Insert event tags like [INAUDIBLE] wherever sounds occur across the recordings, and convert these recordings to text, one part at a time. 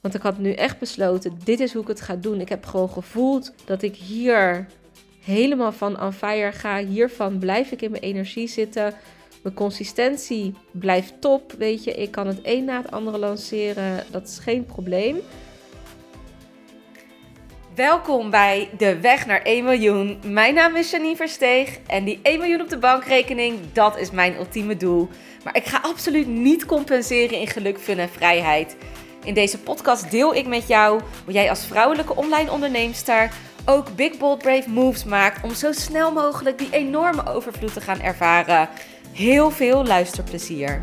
Want ik had nu echt besloten, dit is hoe ik het ga doen. Ik heb gewoon gevoeld dat ik hier helemaal van on fire ga. Hiervan blijf ik in mijn energie zitten. Mijn consistentie blijft top, weet je. Ik kan het een na het andere lanceren. Dat is geen probleem. Welkom bij De Weg naar 1 miljoen. Mijn naam is Janine Versteeg en die 1 miljoen op de bankrekening, dat is mijn ultieme doel. Maar ik ga absoluut niet compenseren in geluk, fun en vrijheid. In deze podcast deel ik met jou hoe jij als vrouwelijke online onderneemster ook big bold brave moves maakt om zo snel mogelijk die enorme overvloed te gaan ervaren. Heel veel luisterplezier.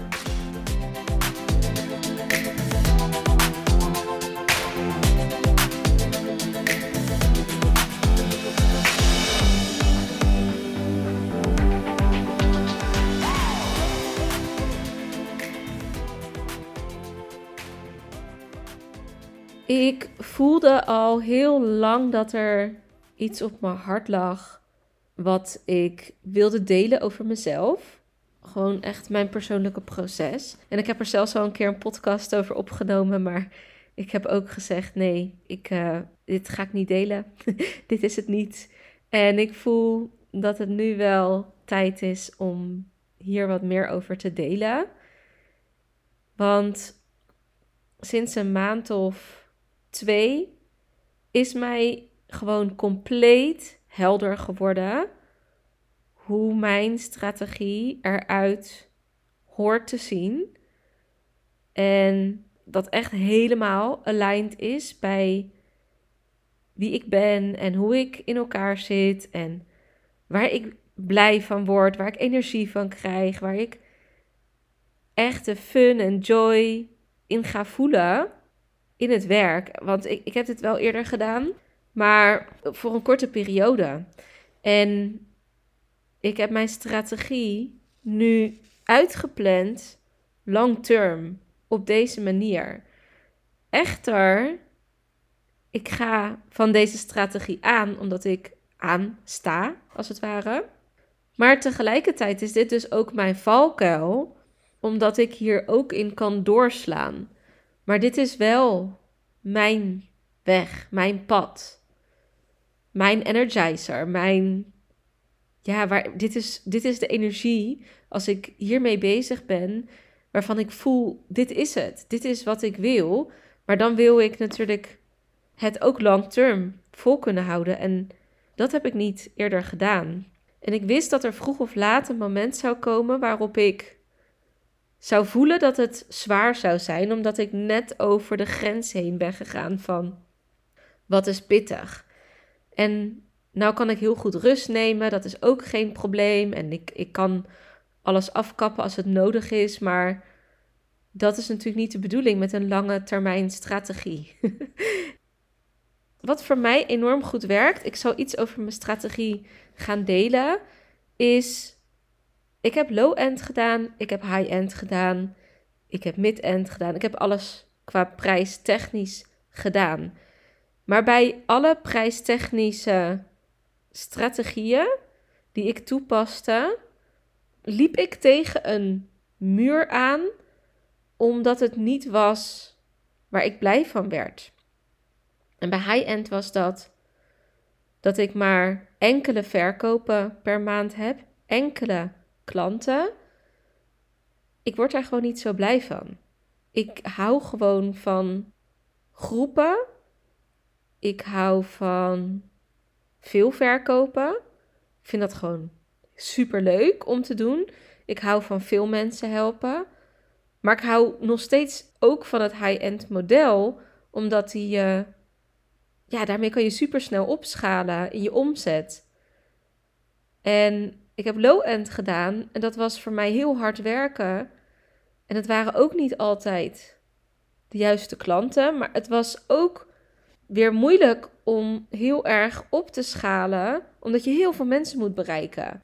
Voelde al heel lang dat er iets op mijn hart lag wat ik wilde delen over mezelf. Gewoon echt mijn persoonlijke proces. En ik heb er zelfs al een keer een podcast over opgenomen, maar ik heb ook gezegd: nee, ik, uh, dit ga ik niet delen. [LAUGHS] dit is het niet. En ik voel dat het nu wel tijd is om hier wat meer over te delen. Want sinds een maand of twee is mij gewoon compleet helder geworden hoe mijn strategie eruit hoort te zien. En dat echt helemaal aligned is bij wie ik ben en hoe ik in elkaar zit en waar ik blij van word, waar ik energie van krijg, waar ik echt de fun en joy in ga voelen in het werk. Want ik, ik heb dit wel eerder gedaan, maar voor een korte periode. En ik heb mijn strategie nu uitgepland long term op deze manier. Echter, ik ga van deze strategie aan omdat ik aan sta, als het ware. Maar tegelijkertijd is dit dus ook mijn valkuil, omdat ik hier ook in kan doorslaan. Maar dit is wel mijn weg, mijn pad. Mijn energizer, mijn. Ja, waar, dit, is, dit is de energie als ik hiermee bezig ben, waarvan ik voel: dit is het, dit is wat ik wil. Maar dan wil ik natuurlijk het ook long term vol kunnen houden. En dat heb ik niet eerder gedaan. En ik wist dat er vroeg of laat een moment zou komen waarop ik zou voelen dat het zwaar zou zijn, omdat ik net over de grens heen ben gegaan van wat is pittig. En nou kan ik heel goed rust nemen, dat is ook geen probleem. En ik, ik kan alles afkappen als het nodig is, maar dat is natuurlijk niet de bedoeling met een lange termijn strategie. [LAUGHS] Wat voor mij enorm goed werkt, ik zal iets over mijn strategie gaan delen, is ik heb low-end gedaan, ik heb high-end gedaan, ik heb mid-end gedaan. Ik heb alles qua prijs technisch gedaan. Maar bij alle prijstechnische strategieën die ik toepaste, liep ik tegen een muur aan, omdat het niet was waar ik blij van werd. En bij high-end was dat dat ik maar enkele verkopen per maand heb, enkele klanten. Ik word daar gewoon niet zo blij van. Ik hou gewoon van groepen. Ik hou van veel verkopen. Ik vind dat gewoon super leuk om te doen. Ik hou van veel mensen helpen. Maar ik hou nog steeds ook van het high-end model, omdat die, uh, ja, daarmee kan je super snel opschalen in je omzet. En ik heb low-end gedaan en dat was voor mij heel hard werken. En het waren ook niet altijd de juiste klanten, maar het was ook weer moeilijk om heel erg op te schalen, omdat je heel veel mensen moet bereiken.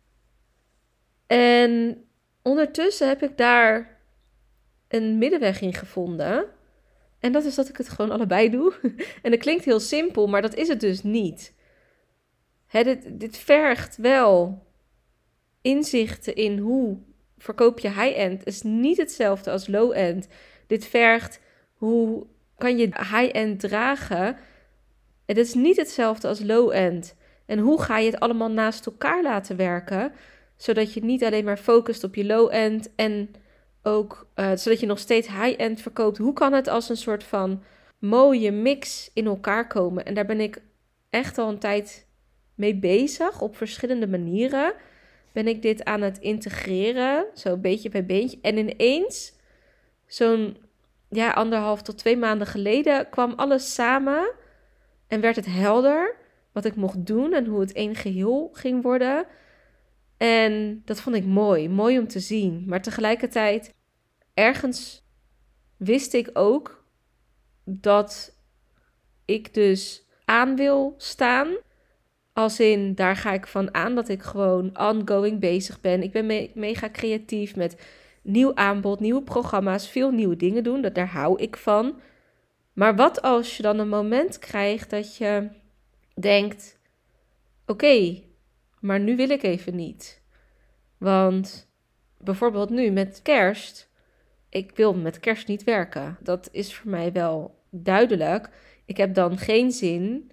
En ondertussen heb ik daar een middenweg in gevonden. En dat is dat ik het gewoon allebei doe. [LAUGHS] En dat klinkt heel simpel, maar dat is het dus niet. Hè, dit, dit vergt wel inzichten in hoe verkoop je high-end is niet hetzelfde als low-end. Dit vergt hoe kan je high-end dragen? Het is niet hetzelfde als low-end. En hoe ga je het allemaal naast elkaar laten werken? Zodat je niet alleen maar focust op je low-end en ook uh, zodat je nog steeds high-end verkoopt. Hoe kan het als een soort van mooie mix in elkaar komen? En daar ben ik echt al een tijd mee bezig op verschillende manieren. Ben ik dit aan het integreren, zo beetje bij beetje. En ineens, zo'n ja, anderhalf tot twee maanden geleden, kwam alles samen en werd het helder wat ik mocht doen en hoe het één geheel ging worden. En dat vond ik mooi, mooi om te zien. Maar tegelijkertijd, ergens wist ik ook dat ik dus aan wil staan. Als in, daar ga ik van aan dat ik gewoon ongoing bezig ben. Ik ben mega creatief met nieuw aanbod, nieuwe programma's, veel nieuwe dingen doen. Dat, daar hou ik van. Maar wat als je dan een moment krijgt dat je denkt: oké, maar nu wil ik even niet. Want bijvoorbeeld nu met kerst, ik wil met kerst niet werken. Dat is voor mij wel duidelijk. Ik heb dan geen zin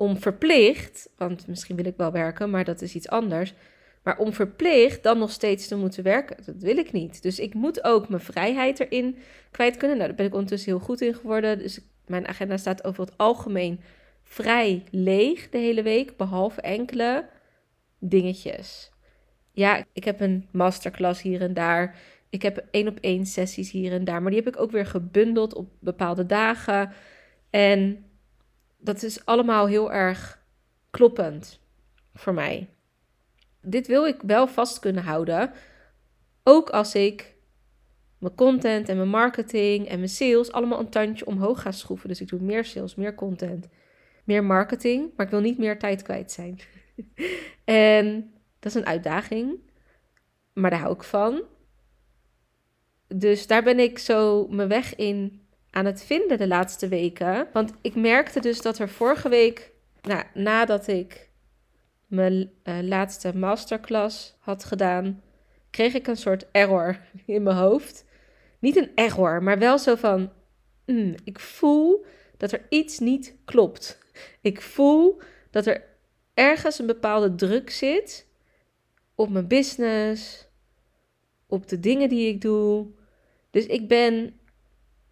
om verplicht, want misschien wil ik wel werken, maar dat is iets anders. Maar om verplicht dan nog steeds te moeten werken, dat wil ik niet. Dus ik moet ook mijn vrijheid erin kwijt kunnen. Nou, daar ben ik ondertussen heel goed in geworden. Dus mijn agenda staat over het algemeen vrij leeg de hele week, behalve enkele dingetjes. Ja, ik heb een masterclass hier en daar. Ik heb één op één sessies hier en daar. Maar die heb ik ook weer gebundeld op bepaalde dagen. En dat is allemaal heel erg kloppend voor mij. Dit wil ik wel vast kunnen houden. Ook als ik mijn content en mijn marketing en mijn sales allemaal een tandje omhoog ga schroeven. Dus ik doe meer sales, meer content, meer marketing. Maar ik wil niet meer tijd kwijt zijn. [LAUGHS] en dat is een uitdaging. Maar daar hou ik van. Dus daar ben ik zo mijn weg in aan het vinden de laatste weken. Want ik merkte dus dat er vorige week, nou, nadat ik mijn uh, laatste masterclass had gedaan, kreeg ik een soort error [LAUGHS] in mijn hoofd. Niet een error, maar wel zo van: mm, ik voel dat er iets niet klopt. Ik voel dat er ergens een bepaalde druk zit op mijn business, op de dingen die ik doe. Dus ik ben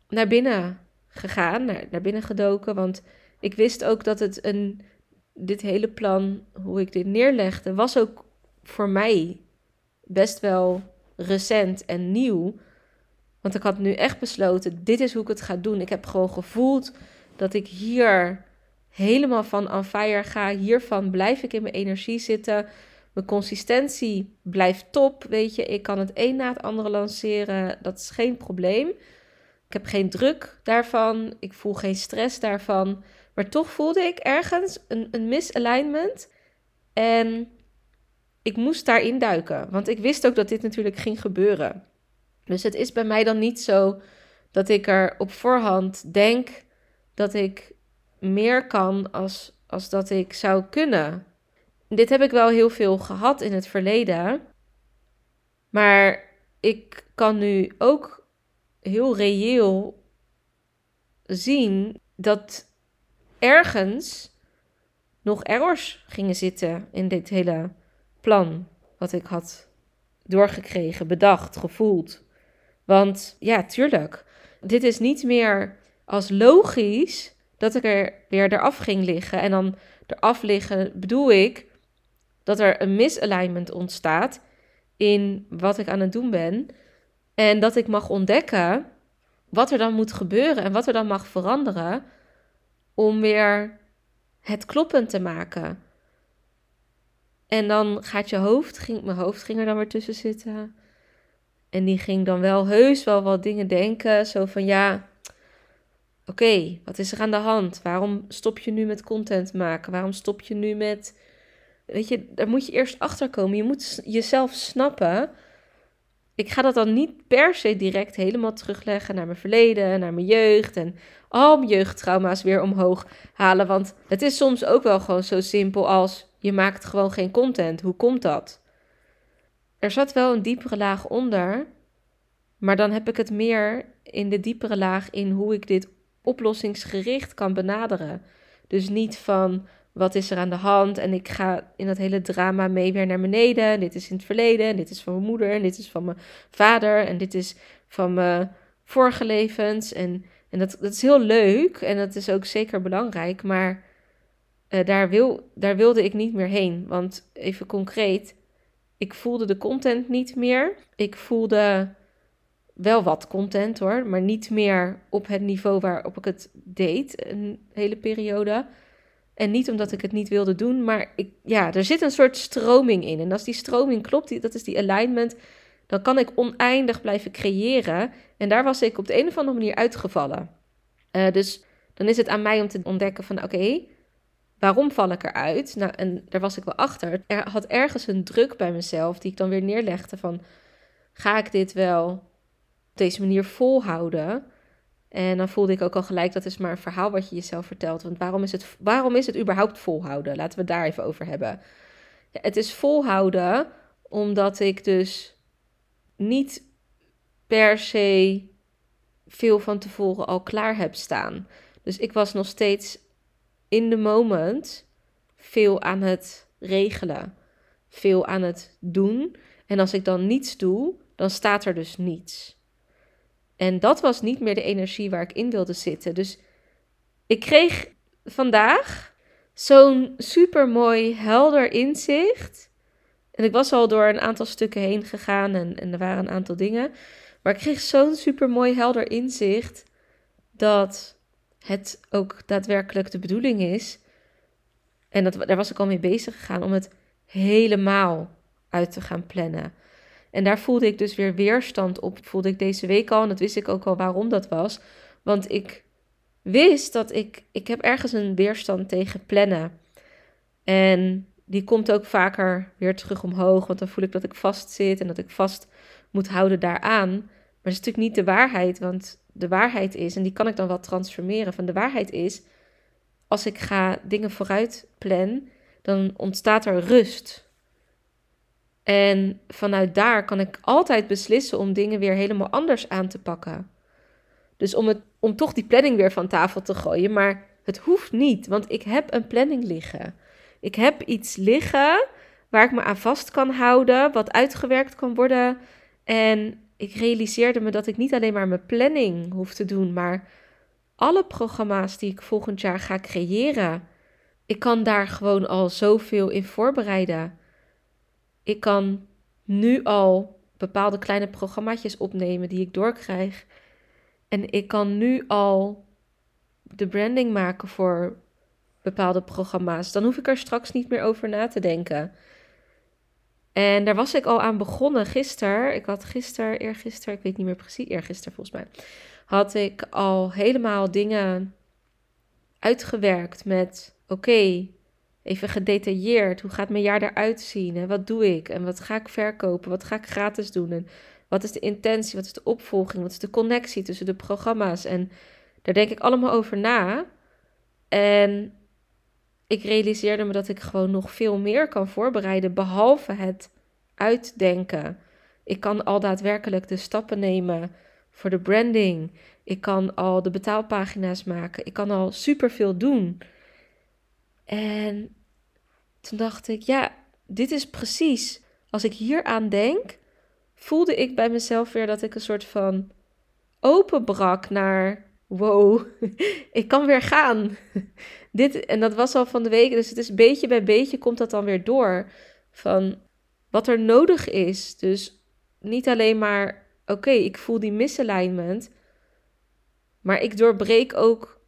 naar binnen gegaan, naar, binnen gedoken. Want ik wist ook dat het een, dit hele plan, hoe ik dit neerlegde, was ook voor mij best wel recent en nieuw. Want ik had nu echt besloten, dit is hoe ik het ga doen. Ik heb gewoon gevoeld dat ik hier helemaal van on fire ga. Hiervan blijf ik in mijn energie zitten. Mijn consistentie blijft top, weet je. Ik kan het een na het andere lanceren. Dat is geen probleem. Ik heb geen druk daarvan. Ik voel geen stress daarvan. Maar toch voelde ik ergens een, een misalignment. En ik moest daarin duiken. Want ik wist ook dat dit natuurlijk ging gebeuren. Dus het is bij mij dan niet zo dat ik er op voorhand denk dat ik meer kan als, als dat ik zou kunnen. Dit heb ik wel heel veel gehad in het verleden. Maar ik kan nu ook heel reëel zien dat ergens nog errors gingen zitten in dit hele plan wat ik had doorgekregen, bedacht, gevoeld. Want ja, tuurlijk, dit is niet meer als logisch dat ik er weer eraf ging liggen. En dan eraf liggen bedoel ik dat er een misalignment ontstaat in wat ik aan het doen ben. En dat ik mag ontdekken wat er dan moet gebeuren en wat er dan mag veranderen om weer het kloppend te maken. En dan gaat je hoofd, ging, mijn hoofd ging er dan weer tussen zitten. En die ging dan wel heus wel wat dingen denken. Zo van ja, oké, wat is er aan de hand? Waarom stop je nu met content maken? Waarom stop je nu met. Weet je, daar moet je eerst achter komen. Je moet jezelf snappen ik ga dat dan niet per se direct helemaal terugleggen naar mijn verleden, naar mijn jeugd en al mijn jeugdtrauma's weer omhoog halen. Want het is soms ook wel gewoon zo simpel als je maakt gewoon geen content. Hoe komt dat? Er zat wel een diepere laag onder, maar dan heb ik het meer in de diepere laag in hoe ik dit oplossingsgericht kan benaderen. Dus niet van wat is er aan de hand en ik ga in dat hele drama mee weer naar beneden. Dit is in het verleden, en dit is van mijn moeder, en dit is van mijn vader, en dit is van mijn vorige levens. En, en dat, dat is heel leuk en dat is ook zeker belangrijk, maar uh, daar, wil, daar wilde ik niet meer heen. Want even concreet, ik voelde de content niet meer. Ik voelde wel wat content hoor, maar niet meer op het niveau waarop ik het deed een hele periode. En niet omdat ik het niet wilde doen, maar ik, ja, er zit een soort stroming in. En als die stroming klopt, dat is die alignment, dan kan ik oneindig blijven creëren. En daar was ik op de een of andere manier uitgevallen. Uh, dus dan is het aan mij om te ontdekken van oké, waarom val ik eruit? Nou, en daar was ik wel achter. Er had ergens een druk bij mezelf die ik dan weer neerlegde van ga ik dit wel op deze manier volhouden? En dan voelde ik ook al gelijk, dat is maar een verhaal wat je jezelf vertelt. Want waarom is het, waarom is het überhaupt volhouden? Laten we het daar even over hebben. Ja, het is volhouden omdat ik dus niet per se veel van tevoren al klaar heb staan. Dus ik was nog steeds in de moment veel aan het regelen, veel aan het doen. En als ik dan niets doe, dan staat er dus niets. En dat was niet meer de energie waar ik in wilde zitten. Dus ik kreeg vandaag zo'n super mooi helder inzicht. En ik was al door een aantal stukken heen gegaan en, er waren een aantal dingen. Maar ik kreeg zo'n super mooi helder inzicht dat het ook daadwerkelijk de bedoeling is. En dat, daar was ik al mee bezig gegaan om het helemaal uit te gaan plannen. En daar voelde ik dus weer weerstand op. Voelde ik deze week al. En dat wist ik ook al waarom dat was. Want ik wist dat ik. Ik heb ergens een weerstand tegen plannen. En die komt ook vaker weer terug omhoog. Want dan voel ik dat ik vastzit en dat ik vast moet houden daaraan. Maar dat is natuurlijk niet de waarheid. Want de waarheid is, en die kan ik dan wel transformeren. Van de waarheid is, als ik ga dingen vooruit plan, dan ontstaat er rust. En vanuit daar kan ik altijd beslissen om dingen weer helemaal anders aan te pakken. Dus om, het, om toch die planning weer van tafel te gooien. Maar het hoeft niet, want ik heb een planning liggen. Ik heb iets liggen waar ik me aan vast kan houden, wat uitgewerkt kan worden. En ik realiseerde me dat ik niet alleen maar mijn planning hoef te doen, maar alle programma's die ik volgend jaar ga creëren. Ik kan daar gewoon al zoveel in voorbereiden. Ik kan nu al bepaalde kleine programmaatjes opnemen die ik doorkrijg. En ik kan nu al de branding maken voor bepaalde programma's. Dan hoef ik er straks niet meer over na te denken. En daar was ik al aan begonnen gisteren. Ik had gisteren, eergisteren, ik weet niet meer precies, eergisteren volgens mij, had ik al helemaal dingen uitgewerkt met: oké, even gedetailleerd. Hoe gaat mijn jaar eruit zien? En wat doe ik? En wat ga ik verkopen? Wat ga ik gratis doen? En wat is de intentie? Wat is de opvolging? Wat is de connectie tussen de programma's? En daar denk ik allemaal over na. En ik realiseerde me dat ik gewoon nog veel meer kan voorbereiden, behalve het uitdenken. Ik kan al daadwerkelijk de stappen nemen voor de branding. Ik kan al de betaalpagina's maken. Ik kan al superveel doen. En toen dacht ik, ja, dit is precies. Als ik hier aan denk, voelde ik bij mezelf weer dat ik een soort van openbrak naar wow, [LAUGHS] ik kan weer gaan. [LAUGHS] Dit, en dat was al van de week, dus het is beetje bij beetje komt dat dan weer door. Van wat er nodig is. Dus niet alleen maar, oké, ik voel die misalignment. Maar ik doorbreek ook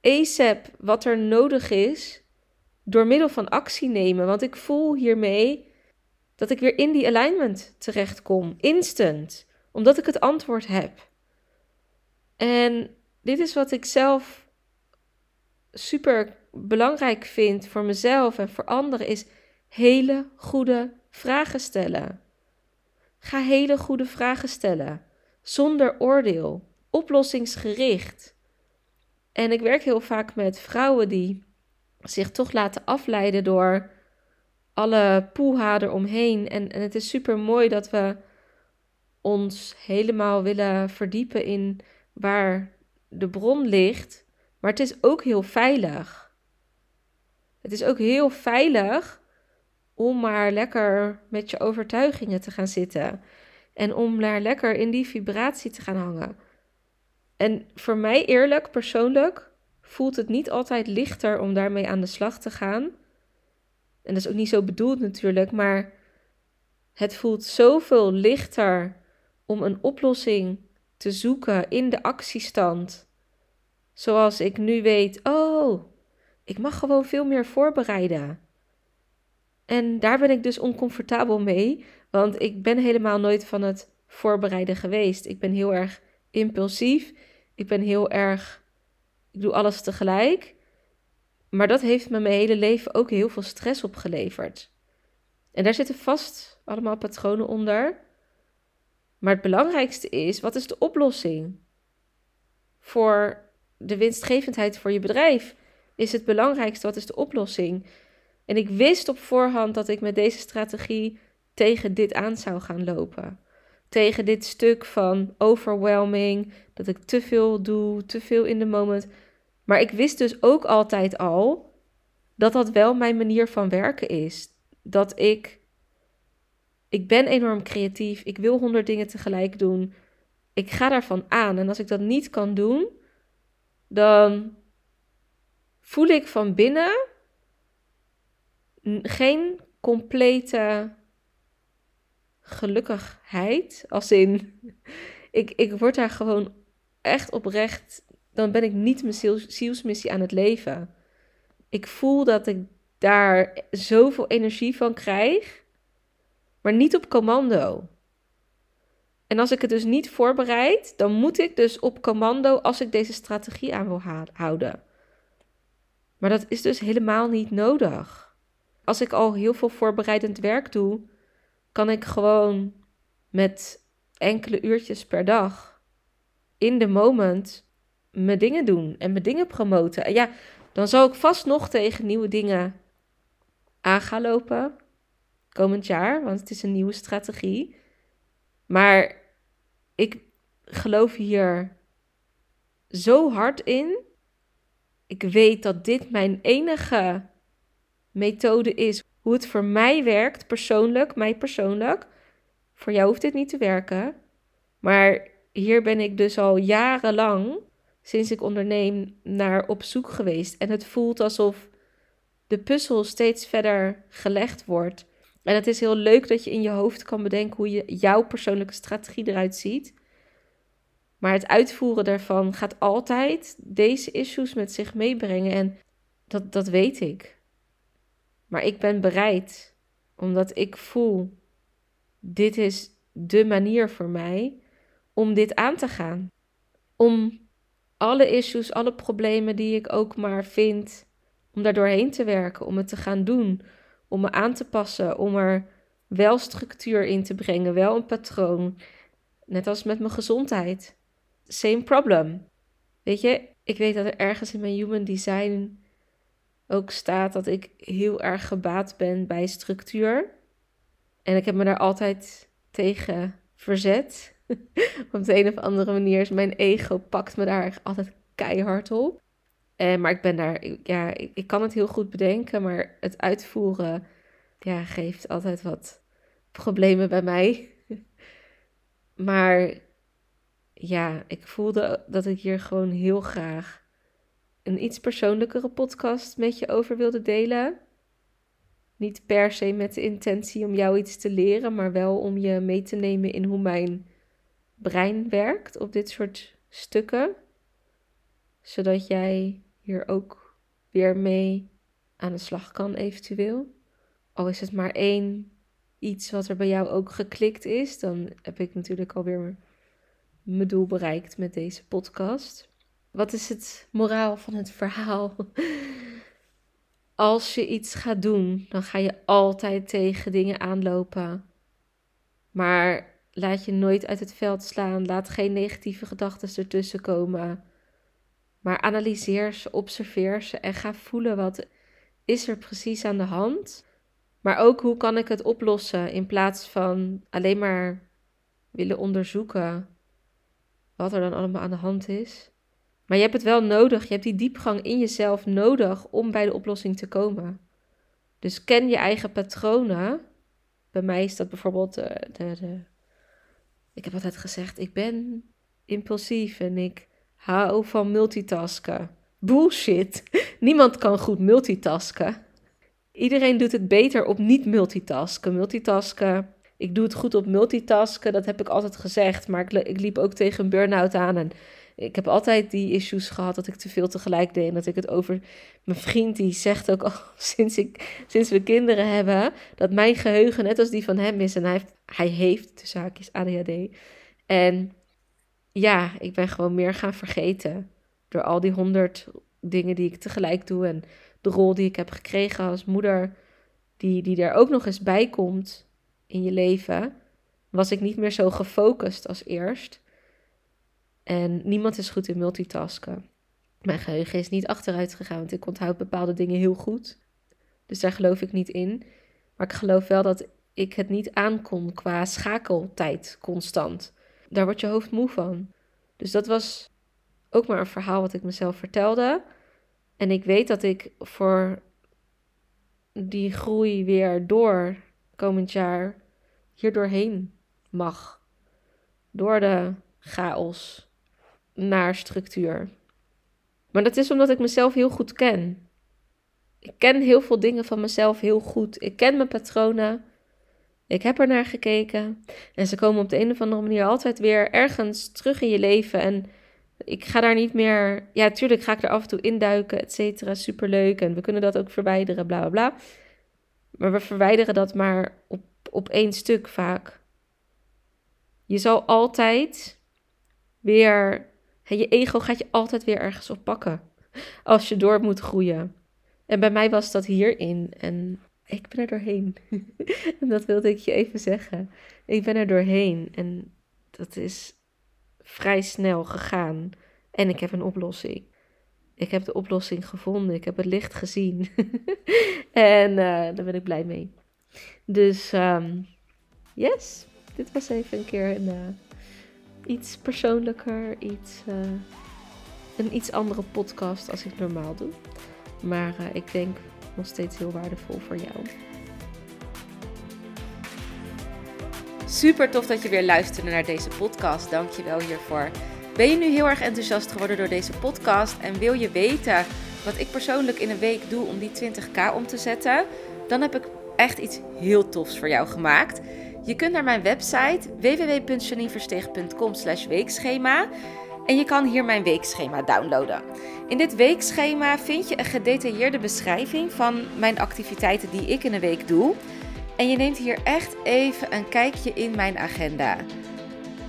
ASAP wat er nodig is door middel van actie nemen. Want ik voel hiermee dat ik weer in die alignment terechtkom. Instant. Omdat ik het antwoord heb. En dit is wat ik zelf super belangrijk vind voor mezelf en voor anderen. Is hele goede vragen stellen. Ga hele goede vragen stellen. Zonder oordeel. Oplossingsgericht. En ik werk heel vaak met vrouwen die zich toch laten afleiden door alle poeha eromheen. En, en het is super mooi dat we ons helemaal willen verdiepen in waar de bron ligt. Maar het is ook heel veilig. Het is ook heel veilig om maar lekker met je overtuigingen te gaan zitten. En om daar lekker in die vibratie te gaan hangen. En voor mij eerlijk, persoonlijk, voelt het niet altijd lichter om daarmee aan de slag te gaan. En dat is ook niet zo bedoeld natuurlijk, maar het voelt zoveel lichter om een oplossing te zoeken in de actiestand. Zoals ik nu weet, oh, ik mag gewoon veel meer voorbereiden. En daar ben ik dus oncomfortabel mee, want ik ben helemaal nooit van het voorbereiden geweest. Ik ben heel erg impulsief. Ik ben heel erg. Ik doe alles tegelijk. Maar dat heeft me mijn hele leven ook heel veel stress opgeleverd. En daar zitten vast allemaal patronen onder. Maar het belangrijkste is: wat is de oplossing? Voor de winstgevendheid voor je bedrijf is het belangrijkste: wat is de oplossing? En ik wist op voorhand dat ik met deze strategie tegen dit aan zou gaan lopen. Tegen dit stuk van overwhelming, dat ik te veel doe, te veel in de moment. Maar ik wist dus ook altijd al dat dat wel mijn manier van werken is. Dat ik. Ik ben enorm creatief. Ik wil honderd dingen tegelijk doen. Ik ga daarvan aan. En als ik dat niet kan doen, dan voel ik van binnen geen complete gelukkigheid. Als in, [LAUGHS] ik, ik word daar gewoon echt oprecht. Dan ben ik niet mijn zielsmissie aan het leven. Ik voel dat ik daar zoveel energie van krijg, maar niet op commando. En als ik het dus niet voorbereid, dan moet ik dus op commando als ik deze strategie aan wil houden. Maar dat is dus helemaal niet nodig. Als ik al heel veel voorbereidend werk doe, kan ik gewoon met enkele uurtjes per dag in de moment mijn dingen doen en mijn dingen promoten. En ja, dan zal ik vast nog tegen nieuwe dingen aan gaan lopen komend jaar, want het is een nieuwe strategie. Maar ik geloof hier zo hard in. Ik weet dat dit mijn enige methode is hoe het voor mij werkt, persoonlijk, mij persoonlijk. Voor jou hoeft dit niet te werken. Maar hier ben ik dus al jarenlang, sinds ik onderneem, naar op zoek geweest. En het voelt alsof de puzzel steeds verder gelegd wordt. En het is heel leuk dat je in je hoofd kan bedenken hoe je, jouw persoonlijke strategie eruit ziet. Maar het uitvoeren daarvan gaat altijd deze issues met zich meebrengen. En dat, dat weet ik. Maar ik ben bereid, omdat ik voel, dit is de manier voor mij om dit aan te gaan. Om alle issues, alle problemen die ik ook maar vind, om daar doorheen te werken, om het te gaan doen, om me aan te passen, om er wel structuur in te brengen, wel een patroon. Net als met mijn gezondheid. Same problem. Weet je, ik weet dat er ergens in mijn human design ook staat dat ik heel erg gebaat ben bij structuur. En ik heb me daar altijd tegen verzet. [LAUGHS] op de een of andere manier is mijn ego pakt me daar altijd keihard op. Eh, maar ik ben daar, ja, ik, ik kan het heel goed bedenken, maar het uitvoeren ja, geeft altijd wat problemen bij mij. [LAUGHS] maar ja, ik voelde dat ik hier gewoon heel graag een iets persoonlijkere podcast met je over wilde delen. Niet per se met de intentie om jou iets te leren, maar wel om je mee te nemen in hoe mijn brein werkt op dit soort stukken. Zodat jij hier ook weer mee aan de slag kan, eventueel. Al is het maar één iets wat er bij jou ook geklikt is, dan heb ik natuurlijk alweer mijn doel bereikt met deze podcast. Wat is het moraal van het verhaal? Als je iets gaat doen, dan ga je altijd tegen dingen aanlopen. Maar laat je nooit uit het veld slaan. Laat geen negatieve gedachten ertussen komen. Maar analyseer ze, observeer ze en ga voelen wat is er precies aan de hand. Maar ook hoe kan ik het oplossen in plaats van alleen maar willen onderzoeken wat er dan allemaal aan de hand is. Maar je hebt het wel nodig. Je hebt die diepgang in jezelf nodig om bij de oplossing te komen. Dus ken je eigen patronen. Bij mij is dat bijvoorbeeld de, de, de ik heb altijd gezegd, ik ben impulsief en ik hou van multitasken. Bullshit. [LAUGHS] Niemand kan goed multitasken. Iedereen doet het beter op niet multitasken. Multitasken. Ik doe het goed op multitasken, dat heb ik altijd gezegd. Maar ik, ik liep ook tegen een burn-out aan. En ik heb altijd die issues gehad dat ik te veel tegelijk deed. En dat ik het over. Mijn vriend die zegt ook al [LAUGHS] sinds, ik, sinds we kinderen hebben. dat mijn geheugen net als die van hem is. En hij heeft, hij heeft de zaakjes ADHD. En ja, ik ben gewoon meer gaan vergeten. Door al die honderd dingen die ik tegelijk doe. En de rol die ik heb gekregen als moeder. Die, die er ook nog eens bij komt in je leven. Was ik niet meer zo gefocust als eerst. En niemand is goed in multitasken. Mijn geheugen is niet achteruit gegaan, want ik onthoud bepaalde dingen heel goed. Dus daar geloof ik niet in. Maar ik geloof wel dat ik het niet aankon qua schakeltijd constant. Daar wordt je hoofd moe van. Dus dat was ook maar een verhaal wat ik mezelf vertelde. En ik weet dat ik voor die groei weer door komend jaar hier doorheen mag. Door de chaos naar structuur. Maar dat is omdat ik mezelf heel goed ken. Ik ken heel veel dingen van mezelf heel goed. Ik ken mijn patronen. Ik heb er naar gekeken. En ze komen op de een of andere manier altijd weer ergens terug in je leven. En ik ga daar niet meer. Ja, tuurlijk ga ik er af en toe induiken, et cetera. Superleuk. En we kunnen dat ook verwijderen, bla bla bla. Maar we verwijderen dat maar op, op één stuk vaak. Je zal altijd weer je ego gaat je altijd weer ergens op pakken als je door moet groeien. En bij mij was dat hierin en ik ben er doorheen. [LAUGHS] en dat wilde ik je even zeggen. Ik ben er doorheen en dat is vrij snel gegaan. En ik heb een oplossing. Ik heb de oplossing gevonden. Ik heb het licht gezien. [LAUGHS] en uh, daar ben ik blij mee. Dus um, yes, dit was even een keer een, uh, iets persoonlijker, iets, uh, een iets andere podcast als ik normaal doe. Maar uh, ik denk nog steeds heel waardevol voor jou. Super tof dat je weer luisterde naar deze podcast. Dank je wel hiervoor. Ben je nu heel erg enthousiast geworden door deze podcast en wil je weten wat ik persoonlijk in een week doe om die 20k om te zetten? Dan heb ik echt iets heel tofs voor jou gemaakt. Je kunt naar mijn website www.janineversteeg.com weekschema en je kan hier mijn weekschema downloaden. In dit weekschema vind je een gedetailleerde beschrijving van mijn activiteiten die ik in een week doe. En je neemt hier echt even een kijkje in mijn agenda.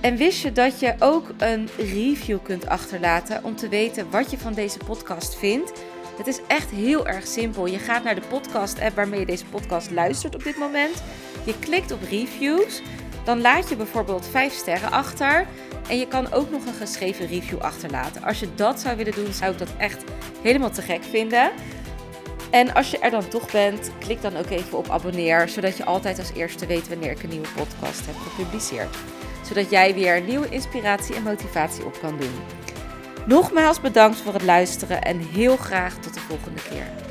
En wist je dat je ook een review kunt achterlaten om te weten wat je van deze podcast vindt? Het is echt heel erg simpel. Je gaat naar de podcast-app waarmee je deze podcast luistert op dit moment. Je klikt op reviews. Dan laat je bijvoorbeeld 5 sterren achter. En je kan ook nog een geschreven review achterlaten. Als je dat zou willen doen, zou ik dat echt helemaal te gek vinden. En als je er dan toch bent, klik dan ook even op abonneer. Zodat je altijd als eerste weet wanneer ik een nieuwe podcast heb gepubliceerd. Zodat jij weer nieuwe inspiratie en motivatie op kan doen. Nogmaals bedankt voor het luisteren en heel graag tot de volgende keer.